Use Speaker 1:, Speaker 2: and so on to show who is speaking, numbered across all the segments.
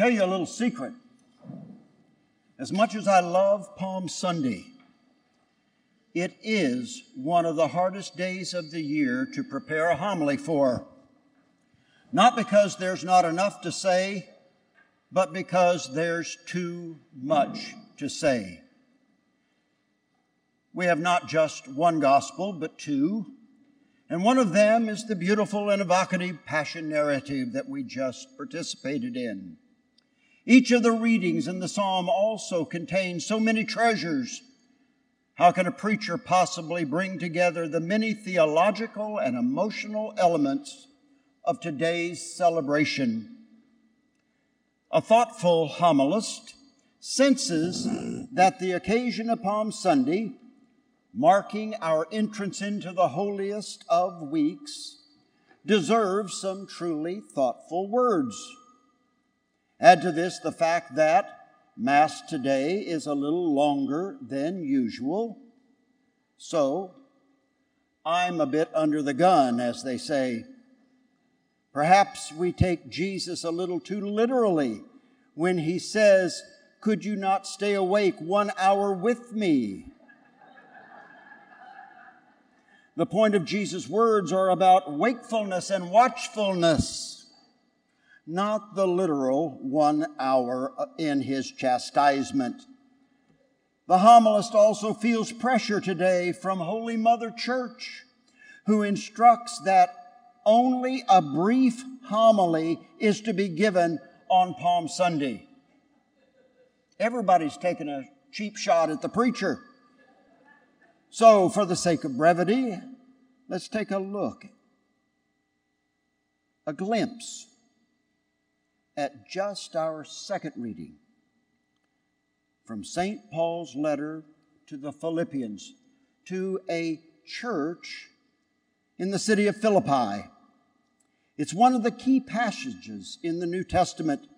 Speaker 1: tell you a little secret. As much as I love Palm Sunday, it is one of the hardest days of the year to prepare a homily for. Not because there's not enough to say, but because there's too much to say. We have not just one gospel, but two. And one of them is the beautiful and evocative passion narrative that we just participated in. Each of the readings in the psalm also contains so many treasures. How can a preacher possibly bring together the many theological and emotional elements of today's celebration? A thoughtful homilist senses that the occasion of Palm Sunday, marking our entrance into the holiest of weeks, deserves some truly thoughtful words. Add to this the fact that Mass today is a little longer than usual. So, I'm a bit under the gun, as they say. Perhaps we take Jesus a little too literally when he says, Could you not stay awake one hour with me? The point of Jesus' words are about wakefulness and watchfulness not the literal one hour in his chastisement. The homilist also feels pressure today from Holy Mother Church, who instructs that only a brief homily is to be given on Palm Sunday. Everybody's taking a cheap shot at the preacher. So, for the sake of brevity, let's take a look, a glimpse at just our second reading from St. Paul's letter to the Philippians, to a church in the city of Philippi. It's one of the key passages in the New Testament,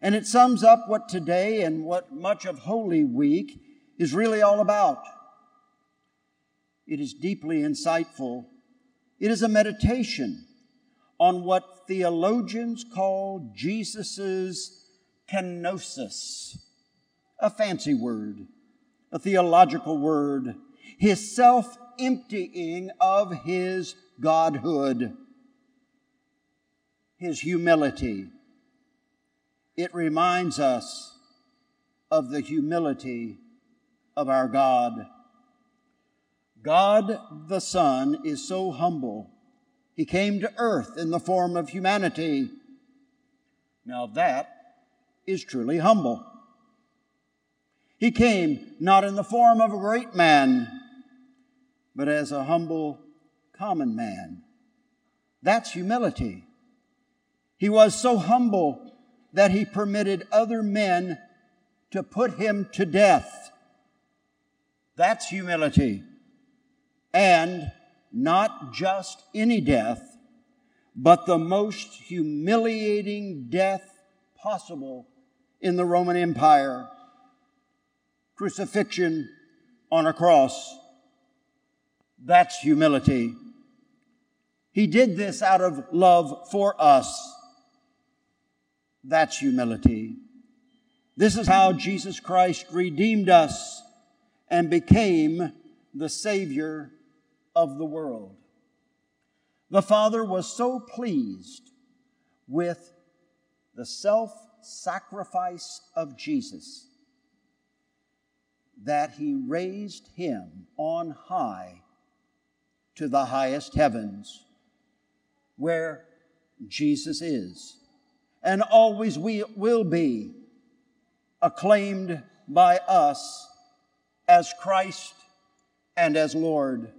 Speaker 1: and it sums up what today and what much of Holy Week is really all about. It is deeply insightful. It is a meditation on what theologians call Jesus's kenosis, a fancy word, a theological word, his self emptying of his godhood, his humility. It reminds us of the humility of our God. God the Son is so humble he came to earth in the form of humanity. Now that is truly humble. He came not in the form of a great man, but as a humble common man. That's humility. He was so humble that he permitted other men to put him to death. That's humility. And not just any death, but the most humiliating death possible in the Roman Empire crucifixion on a cross. That's humility. He did this out of love for us. That's humility. This is how Jesus Christ redeemed us and became the Savior of the world. The Father was so pleased with the self sacrifice of Jesus that he raised him on high to the highest heavens where Jesus is and always we will be acclaimed by us as Christ and as Lord.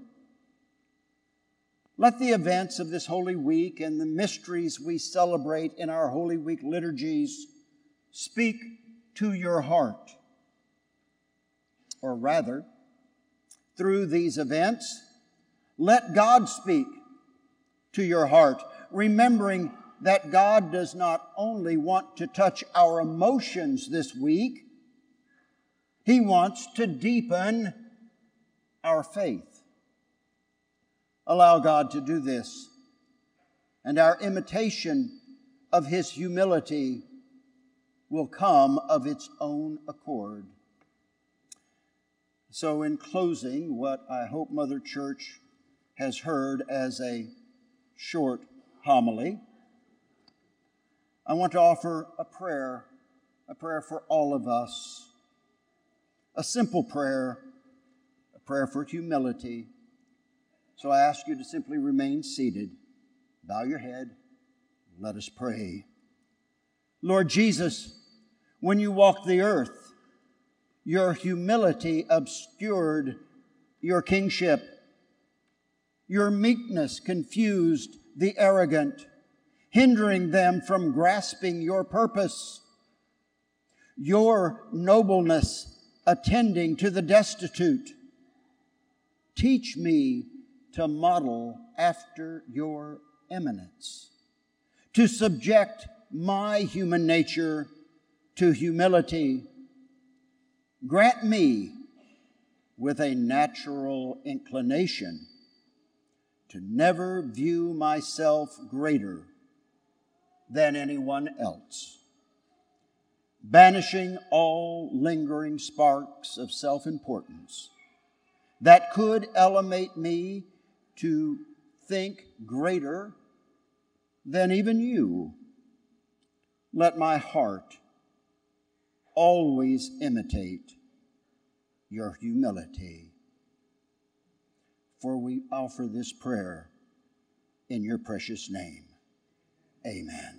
Speaker 1: Let the events of this Holy Week and the mysteries we celebrate in our Holy Week liturgies speak to your heart. Or rather, through these events, let God speak to your heart, remembering that God does not only want to touch our emotions this week, He wants to deepen our faith. Allow God to do this. And our imitation of his humility will come of its own accord. So, in closing, what I hope Mother Church has heard as a short homily, I want to offer a prayer, a prayer for all of us, a simple prayer, a prayer for humility. So I ask you to simply remain seated, bow your head, let us pray. Lord Jesus, when you walked the earth, your humility obscured your kingship. Your meekness confused the arrogant, hindering them from grasping your purpose. Your nobleness attending to the destitute. Teach me to model after your eminence, to subject my human nature to humility. Grant me with a natural inclination to never view myself greater than anyone else, banishing all lingering sparks of self importance that could elevate me to think greater than even you. Let my heart always imitate your humility. For we offer this prayer in your precious name. Amen.